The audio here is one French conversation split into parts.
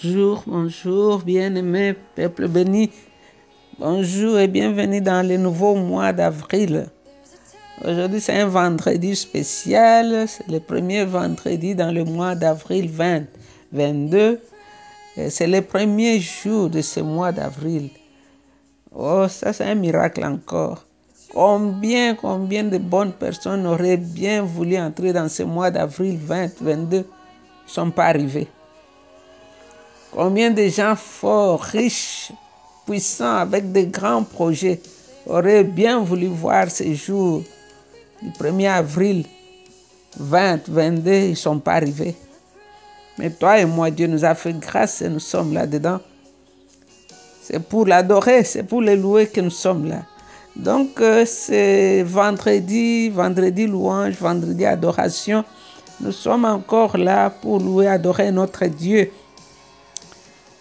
Bonjour, bonjour, bien-aimé peuple béni. Bonjour et bienvenue dans le nouveau mois d'avril. Aujourd'hui, c'est un vendredi spécial. C'est le premier vendredi dans le mois d'avril 2022. C'est le premier jour de ce mois d'avril. Oh, ça, c'est un miracle encore. Combien, combien de bonnes personnes auraient bien voulu entrer dans ce mois d'avril 2022 ne sont pas arrivés. Combien de gens forts, riches, puissants, avec de grands projets auraient bien voulu voir ces jours du 1er avril 2022, ils ne sont pas arrivés. Mais toi et moi, Dieu nous a fait grâce et nous sommes là-dedans. C'est pour l'adorer, c'est pour le louer que nous sommes là. Donc, euh, c'est vendredi, vendredi louange, vendredi adoration. Nous sommes encore là pour louer, adorer notre Dieu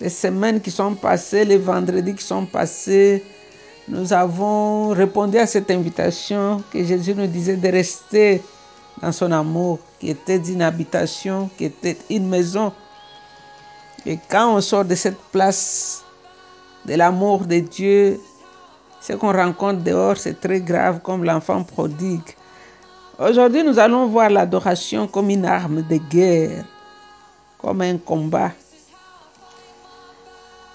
les semaines qui sont passées, les vendredis qui sont passés, nous avons répondu à cette invitation que Jésus nous disait de rester dans son amour, qui était une habitation, qui était une maison. Et quand on sort de cette place de l'amour de Dieu, ce qu'on rencontre dehors, c'est très grave, comme l'enfant prodigue. Aujourd'hui, nous allons voir l'adoration comme une arme de guerre, comme un combat.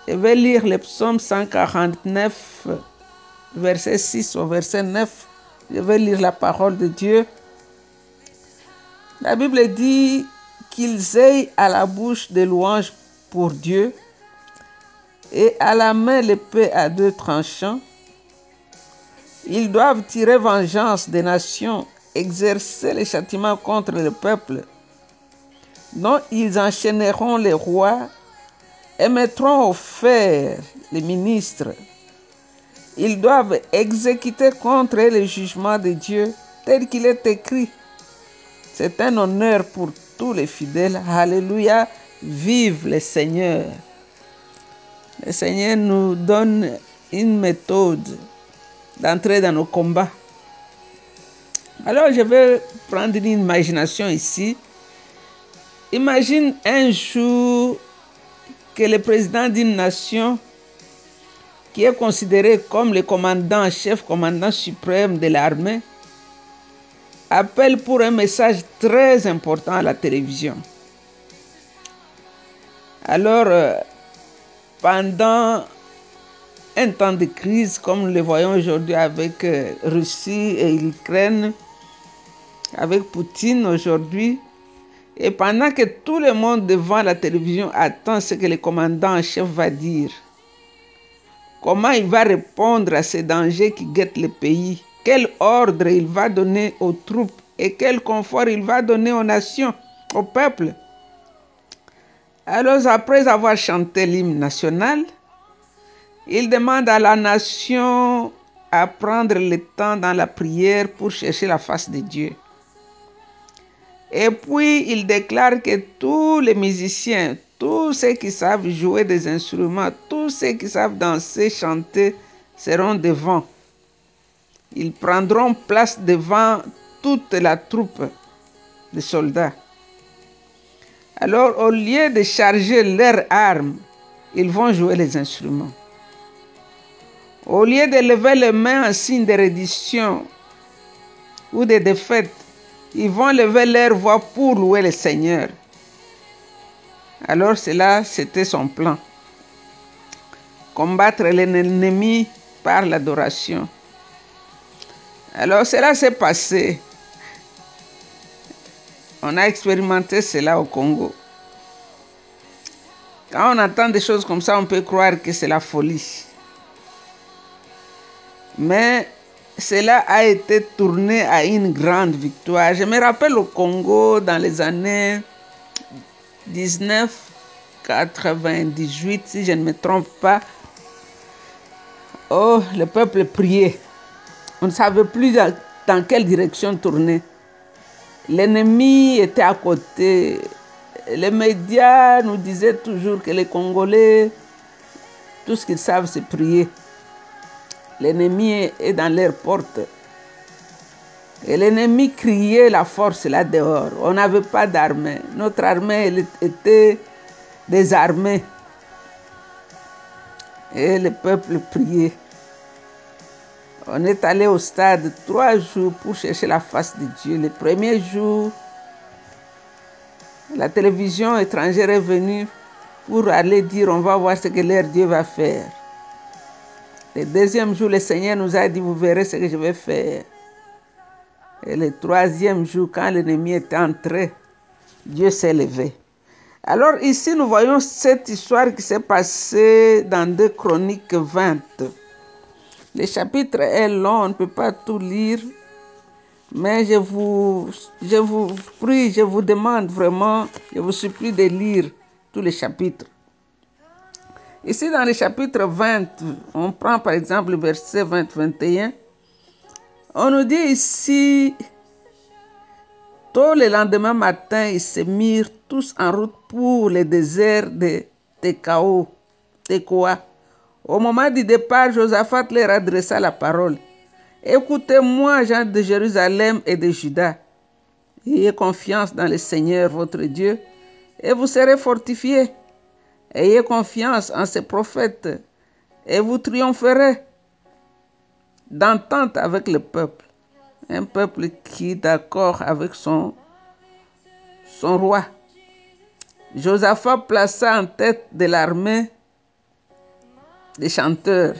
Je vais lire le psaume 149, verset 6 au verset 9. Je vais lire la parole de Dieu. La Bible dit qu'ils aient à la bouche des louanges pour Dieu et à la main l'épée à deux tranchants. Ils doivent tirer vengeance des nations, exercer les châtiments contre le peuple, dont ils enchaîneront les rois et mettront au fer les ministres. Ils doivent exécuter contre le jugement de Dieu tel qu'il est écrit. C'est un honneur pour tous les fidèles. Alléluia. Vive le Seigneur. Le Seigneur nous donne une méthode d'entrer dans nos combats. Alors je vais prendre une imagination ici. Imagine un jour que le président d'une nation qui est considéré comme le commandant chef, commandant suprême de l'armée, appelle pour un message très important à la télévision. Alors, euh, pendant un temps de crise, comme nous le voyons aujourd'hui avec euh, Russie et l'Ukraine, avec Poutine aujourd'hui, et pendant que tout le monde devant la télévision attend ce que le commandant en chef va dire, comment il va répondre à ces dangers qui guettent le pays, quel ordre il va donner aux troupes et quel confort il va donner aux nations, au peuple? Alors après avoir chanté l'hymne national, il demande à la nation à prendre le temps dans la prière pour chercher la face de Dieu. Et puis il déclare que tous les musiciens, tous ceux qui savent jouer des instruments, tous ceux qui savent danser, chanter, seront devant. Ils prendront place devant toute la troupe de soldats. Alors au lieu de charger leurs armes, ils vont jouer les instruments. Au lieu de lever les mains en signe de reddition ou de défaite, ils vont lever leur voix pour louer le Seigneur. Alors cela, c'était son plan. Combattre l'ennemi par l'adoration. Alors cela s'est passé. On a expérimenté cela au Congo. Quand on entend des choses comme ça, on peut croire que c'est la folie. Mais cela a été tourné à une grande victoire. Je me rappelle au Congo dans les années 1998, si je ne me trompe pas. Oh, le peuple priait. On ne savait plus dans, quelle direction tourner. L'ennemi était à côté. Les médias nous disaient toujours que les Congolais, tout ce qu'ils savent, c'est prier. L'ennemi est dans leur porte. Et l'ennemi criait la force là dehors. On n'avait pas d'armée. Notre armée était des armées. Et le peuple priait. On est allé au stade trois jours pour chercher la face de Dieu. Le premier jour, la télévision étrangère est venue pour aller dire on va voir ce que leur Dieu va faire. Le deuxième jour, le Seigneur nous a dit vous verrez ce que je vais faire. Et le troisième jour, quand l'ennemi est entré, Dieu s'est levé. Alors ici, nous voyons cette histoire qui s'est passée dans 2 Chroniques 20. Le chapitre est long, on ne peut pas tout lire, mais je vous, je vous prie, je vous demande vraiment, je vous supplie de lire tous les chapitres. Ici, dans le chapitre 20, on prend par exemple le verset 20-21. On nous dit ici, tôt le lendemain matin, ils se mirent tous en route pour le désert de Tekao, Tekoa. Au moment du départ, Josaphat leur adressa la parole. Écoutez-moi, gens de Jérusalem et de Juda. Ayez confiance dans le Seigneur votre Dieu et vous serez fortifiés. Ayez confiance en ses prophètes et vous triompherez d'entente avec le peuple. Un peuple qui est d'accord avec son, son roi. Josaphat plaça en tête de l'armée des chanteurs,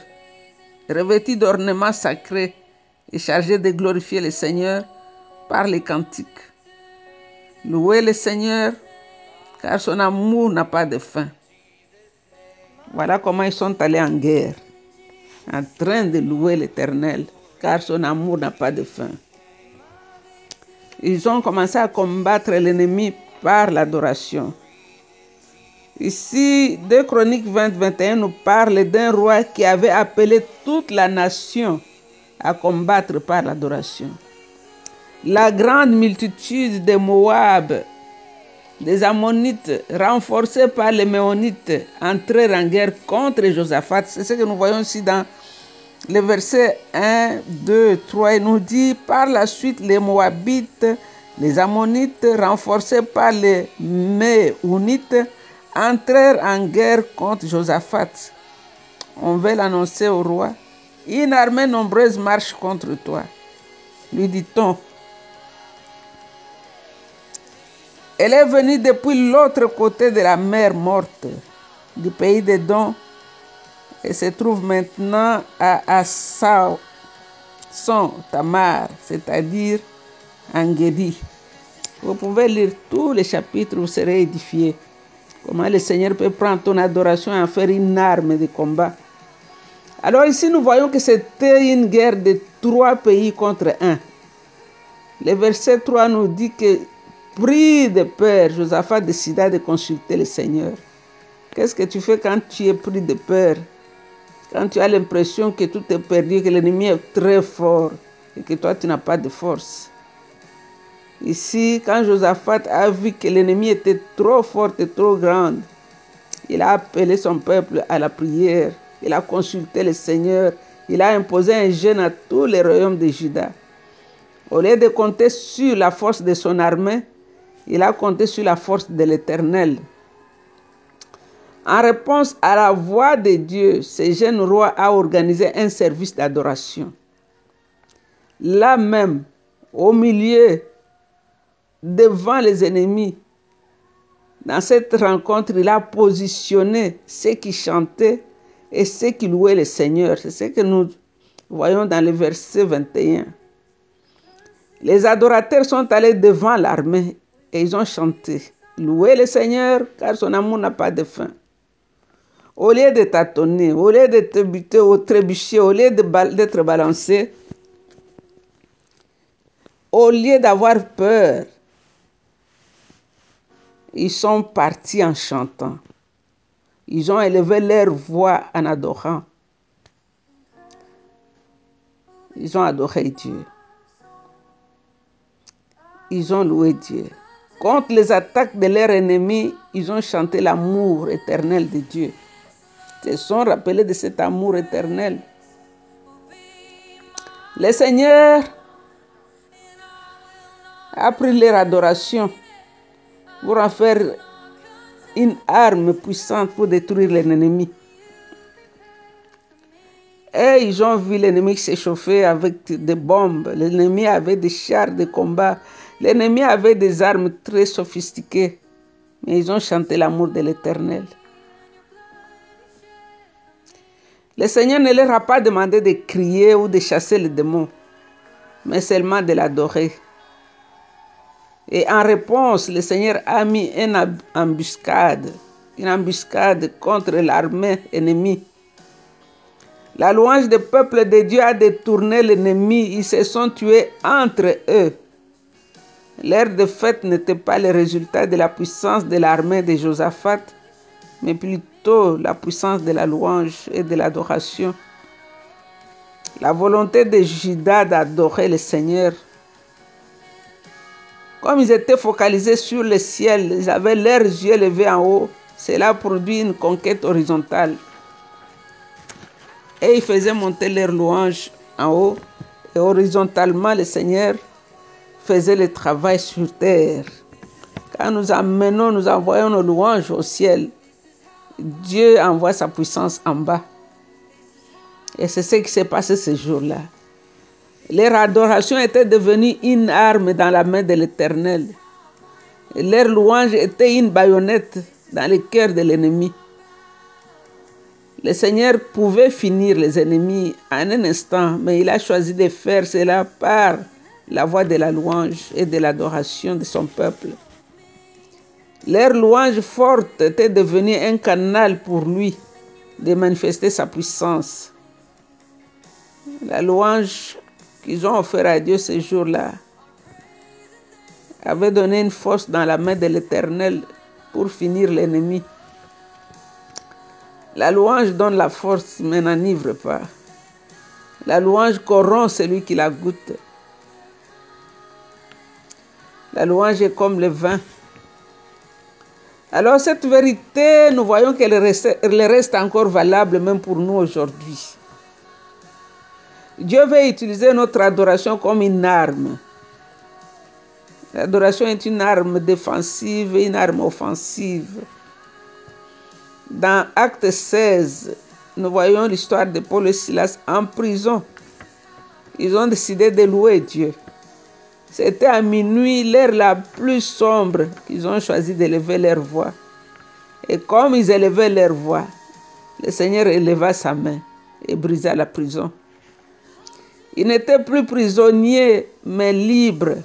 revêtus d'ornements sacrés et chargés de glorifier le Seigneur par les cantiques. Louez le Seigneur, car son amour n'a pas de fin. Voilà comment ils sont allés en guerre, en train de louer l'Éternel, car son amour n'a pas de fin. Ils ont commencé à combattre l'ennemi par l'adoration. Ici, 2 Chroniques 20-21 nous parle d'un roi qui avait appelé toute la nation à combattre par l'adoration. La grande multitude des Moab, des Ammonites, renforcés par les Méonites, entrèrent en guerre contre Josaphat. C'est ce que nous voyons ici dans le verset 1, 2, 3. Il nous dit, par la suite, les Moabites, les Ammonites, renforcés par les Méonites, entrèrent en guerre contre Josaphat. On veut l'annoncer au roi. Une armée nombreuse marche contre toi. Lui dit-on. Elle est venue depuis l'autre côté de la mer morte, du pays des dons, et se trouve maintenant à Assao, son Tamar, c'est-à-dire en Guédi. Vous pouvez lire tous les chapitres, vous serez édifiés. Comment le Seigneur peut prendre ton adoration et en faire une arme de combat? Alors ici, nous voyons que c'était une guerre de trois pays contre un. Le verset 3 nous dit que, pris de peur, Josaphat décida de consulter le Seigneur. Qu'est-ce que tu fais quand tu es pris de peur? Quand tu as l'impression que tout est perdu, que l'ennemi est très fort et que toi, tu n'as pas de force. Ici, quand Josaphat a vu que l'ennemi était trop fort et trop grand, il a appelé son peuple à la prière. Il a consulté le Seigneur. Il a imposé un jeûne à tous les royaumes de Juda. Au lieu de compter sur la force de son armée, il a compté sur la force de l'Éternel. En réponse à la voix de Dieu, ce jeune roi a organisé un service d'adoration. Là même, au milieu devant les ennemis. Dans cette rencontre, il a positionné ceux qui chantaient et ceux qui louaient le Seigneur. C'est ce que nous voyons dans le verset 21. Les adorateurs sont allés devant l'armée et ils ont chanté. Louez le Seigneur car son amour n'a pas de fin. Au lieu de tâtonner, au lieu de te buter au trébucher, au lieu d'être balancé, au lieu d'avoir peur, ils sont partis en chantant. Ils ont élevé leur voix en adorant. Ils ont adoré Dieu. Ils ont loué Dieu. Contre les attaques de leurs ennemis, ils ont chanté l'amour éternel de Dieu. Ils se sont rappelés de cet amour éternel. Le Seigneur a pris leur adoration pour en faire une arme puissante pour détruire l'ennemi. Et ils ont vu l'ennemi s'échauffer avec des bombes. L'ennemi avait des chars de combat. L'ennemi avait des armes très sophistiquées. Mais ils ont chanté l'amour de l'Éternel. Le Seigneur ne leur a pas demandé de crier ou de chasser les démons, mais seulement de l'adorer. Et en réponse, le Seigneur a mis une embuscade, une embuscade contre l'armée ennemie. La louange du peuple de Dieu a détourné l'ennemi, ils se sont tués entre eux. Leur défaite n'était pas le résultat de la puissance de l'armée de Josaphat, mais plutôt la puissance de la louange et de l'adoration. La volonté de Judas d'adorer le Seigneur. Comme ils étaient focalisés sur le ciel, ils avaient leurs yeux levés en haut. Cela produit une conquête horizontale. Et ils faisaient monter leur louange en haut. Et horizontalement, le Seigneur faisait le travail sur terre. Quand nous amenons, nous envoyons nos louanges au ciel, Dieu envoie sa puissance en bas. Et c'est ce qui s'est passé ce jour-là. Leur adoration était devenue une arme dans la main de l'Éternel. Leur louange était une baïonnette dans le cœur de l'ennemi. Le Seigneur pouvait finir les ennemis en un instant, mais il a choisi de faire cela par la voix de la louange et de l'adoration de son peuple. Leur louange forte était devenue un canal pour lui de manifester sa puissance. La louange qu'ils ont offerte à Dieu ce jour-là avait donné une force dans la main de l'Éternel pour finir l'ennemi. La louange donne la force mais n'enivre pas. La louange corrompt celui qui la goûte. La louange est comme le vin. Alors cette vérité, nous voyons qu'elle reste, encore valable même pour nous aujourd'hui. Dieu veut utiliser notre adoration comme une arme. L'adoration est une arme défensive et une arme offensive. Dans Acte 16, nous voyons l'histoire de Paul et Silas en prison. Ils ont décidé de louer Dieu. C'était à minuit, l'heure la plus sombre, qu'ils ont choisi d'élever leur voix. Et comme ils élevaient leur voix, le Seigneur éleva sa main et brisa la prison. Ils n'étaient plus prisonniers, mais libres,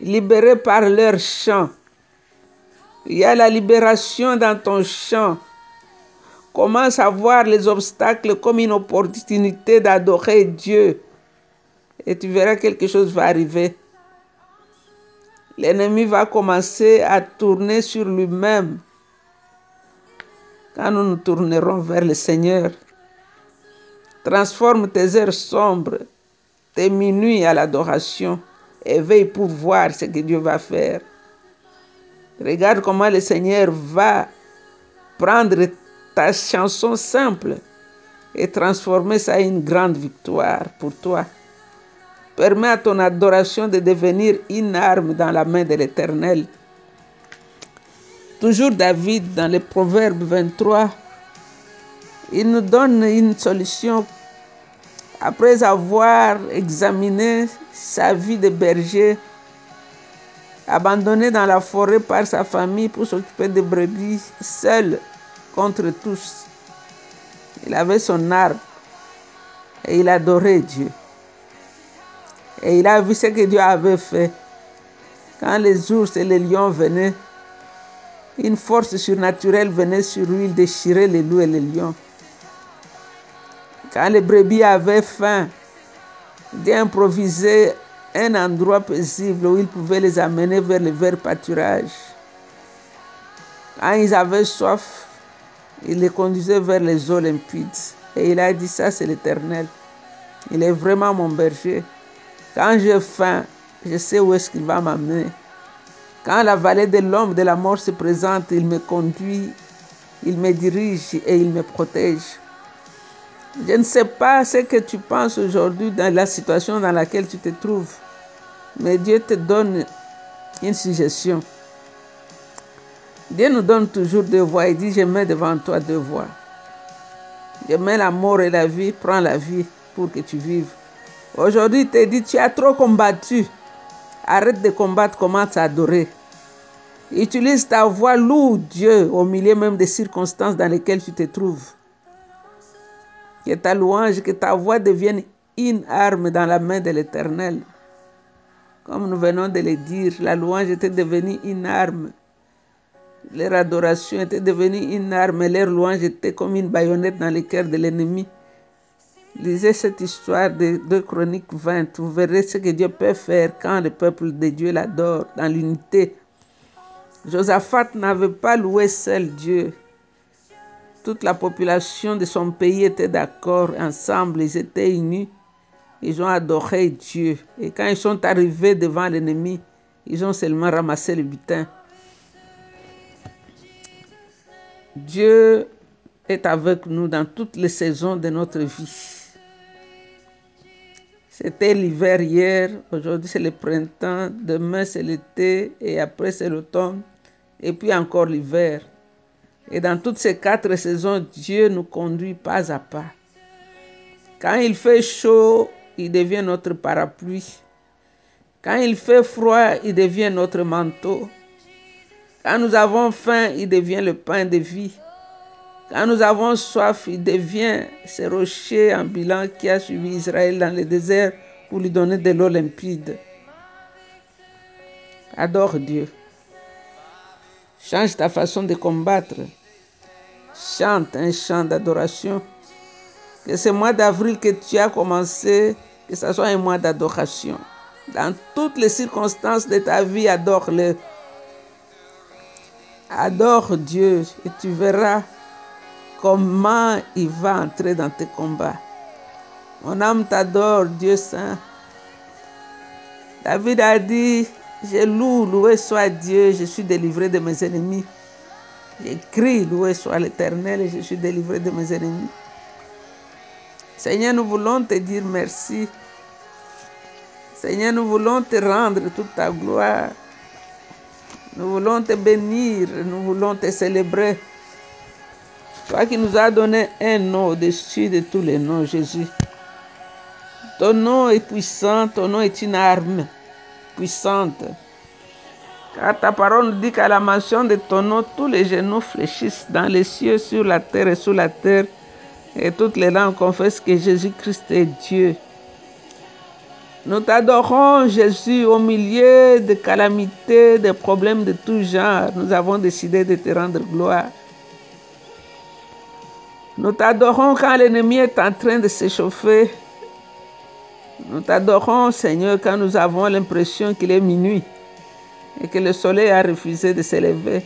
libérés par leur chant. Il y a la libération dans ton chant. Commence à voir les obstacles comme une opportunité d'adorer Dieu. Et tu verras quelque chose va arriver l'ennemi va commencer à tourner sur lui-même quand nous nous tournerons vers le Seigneur. Transforme tes heures sombres, tes minuits à l'adoration et veille pour voir ce que Dieu va faire. Regarde comment le Seigneur va prendre ta chanson simple et transformer ça en une grande victoire pour toi. Permets à ton adoration de devenir une arme dans la main de l'Éternel. Toujours David, dans le Proverbe 23, il nous donne une solution après avoir examiné sa vie de berger, abandonné dans la forêt par sa famille pour s'occuper des brebis, seul contre tous. Il avait son arbre et il adorait Dieu. Et il a vu ce que Dieu avait fait. Quand les ours et les lions venaient, une force surnaturelle venait sur lui, il déchirait les loups et les lions. Quand les brebis avaient faim, Dieu improvisait un endroit paisible où il pouvait les amener vers le vert pâturage. Quand ils avaient soif, il les conduisait vers les eaux limpides. Et il a dit, ça c'est l'Éternel. Il est vraiment mon berger. Quand j'ai faim, je sais où est-ce qu'il va m'amener. Quand la vallée de l'homme de la mort se présente, il me conduit, il me dirige et il me protège. Je ne sais pas ce que tu penses aujourd'hui dans la situation dans laquelle tu te trouves, mais Dieu te donne une suggestion. Dieu nous donne toujours deux voies. Il dit, je mets devant toi deux voies. Je mets la mort et la vie, prends la vie pour que tu vives. Aujourd'hui, il te dit, tu as trop combattu. Arrête de combattre, commence à adorer. Utilise ta voix, loue Dieu au milieu même des circonstances dans lesquelles tu te trouves. Que ta louange, que ta voix devienne une arme dans la main de l'Éternel. Comme nous venons de le dire, la louange était devenue une arme. Leur adoration était devenue une arme leur louange était comme une baïonnette dans le cœur de l'ennemi. Lisez cette histoire de 2 Chroniques 20. Vous verrez ce que Dieu peut faire quand le peuple de Dieu l'adore dans l'unité. Josaphat n'avait pas loué seul Dieu. Toute la population de son pays était d'accord ensemble, ils étaient unis. Ils ont adoré Dieu. Et quand ils sont arrivés devant l'ennemi, ils ont seulement ramassé le butin. Dieu est avec nous dans toutes les saisons de notre vie. C'était l'hiver hier, aujourd'hui c'est le printemps, demain c'est l'été et après c'est l'automne et puis encore l'hiver. Et dans toutes ces quatre saisons, Dieu nous conduit pas à pas. Quand il fait chaud, il devient notre parapluie. Quand il fait froid, il devient notre manteau. Quand nous avons faim, il devient le pain de vie. Quand nous avons soif, il devient ce rocher ambulant qui a suivi Israël dans le désert pour lui donner de l'eau limpide. Adore Dieu. Change ta façon de combattre. Chante un chant d'adoration. Que ce mois d'avril que tu as commencé, que ce soit un mois d'adoration. Dans toutes les circonstances de ta vie, adore-le. Adore Dieu et tu verras comment il va entrer dans tes combats? Mon âme t'adore, Dieu Saint. David a dit, je loue, loué soit Dieu, je suis délivré de mes ennemis. J'écris, loué soit l'Éternel je suis délivré de mes ennemis. Seigneur, nous voulons te dire merci. Seigneur, nous voulons te rendre toute ta gloire. Nous voulons te bénir, nous voulons te célébrer. Toi qui nous as donné un nom au-dessus de tous les noms, Jésus. Ton nom est puissant, ton nom est une arme puissante. Car ta parole nous dit qu'à la mention de ton nom, tous les genoux fléchissent dans les cieux, sur la terre et sous la terre, et toutes les langues confessent que Jésus-Christ est Dieu. Nous t'adorons, Jésus, au milieu de calamités, de problèmes de tout genre. Nous avons décidé de te rendre gloire. Nous t'adorons quand l'ennemi est en train de s'échauffer. Nous t'adorons, Seigneur, quand nous avons l'impression qu'il est minuit et que le soleil a refusé de s'élever.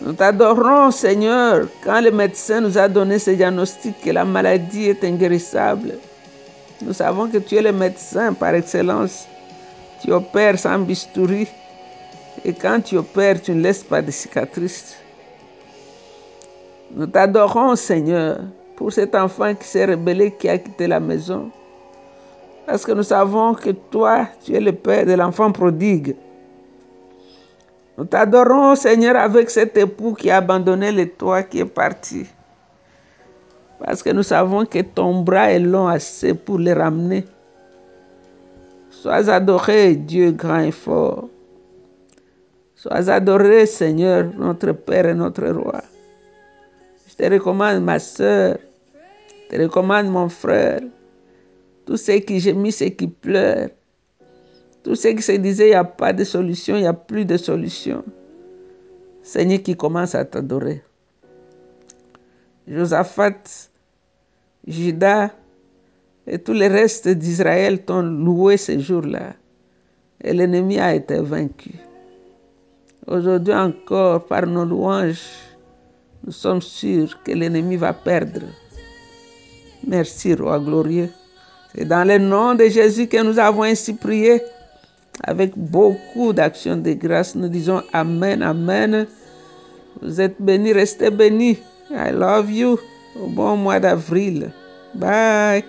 Nous t'adorons, Seigneur, quand le médecin nous a donné ce diagnostic que la maladie est inguérissable. Nous savons que tu es le médecin par excellence. Tu opères sans bistouri. Et quand tu opères, tu ne laisses pas de cicatrices. Nous t'adorons, Seigneur, pour cet enfant qui s'est rebellé, qui a quitté la maison. Parce que nous savons que toi, tu es le Père de l'enfant prodigue. Nous t'adorons, Seigneur, avec cet époux qui a abandonné le toit, qui est parti. Parce que nous savons que ton bras est long assez pour les ramener. Sois adoré, Dieu grand et fort. Sois adoré, Seigneur, notre Père et notre Roi. Te recommande ma soeur, te recommande mon frère, tous ceux qui gémissent, ceux qui pleurent, tous ceux qui se disaient il n'y a pas de solution, il n'y a plus de solution. Seigneur qui commence à t'adorer. Josaphat, Judas et tous les restes d'Israël t'ont loué ce jour-là. Et l'ennemi a été vaincu. Aujourd'hui encore, par nos louanges, nous sommes sûrs que l'ennemi va perdre. Merci, Roi glorieux. C'est dans le nom de Jésus que nous avons ainsi prié. Avec beaucoup d'actions de grâce, nous disons Amen, Amen. Vous êtes bénis, restez bénis. I love you. Au bon mois d'avril. Bye.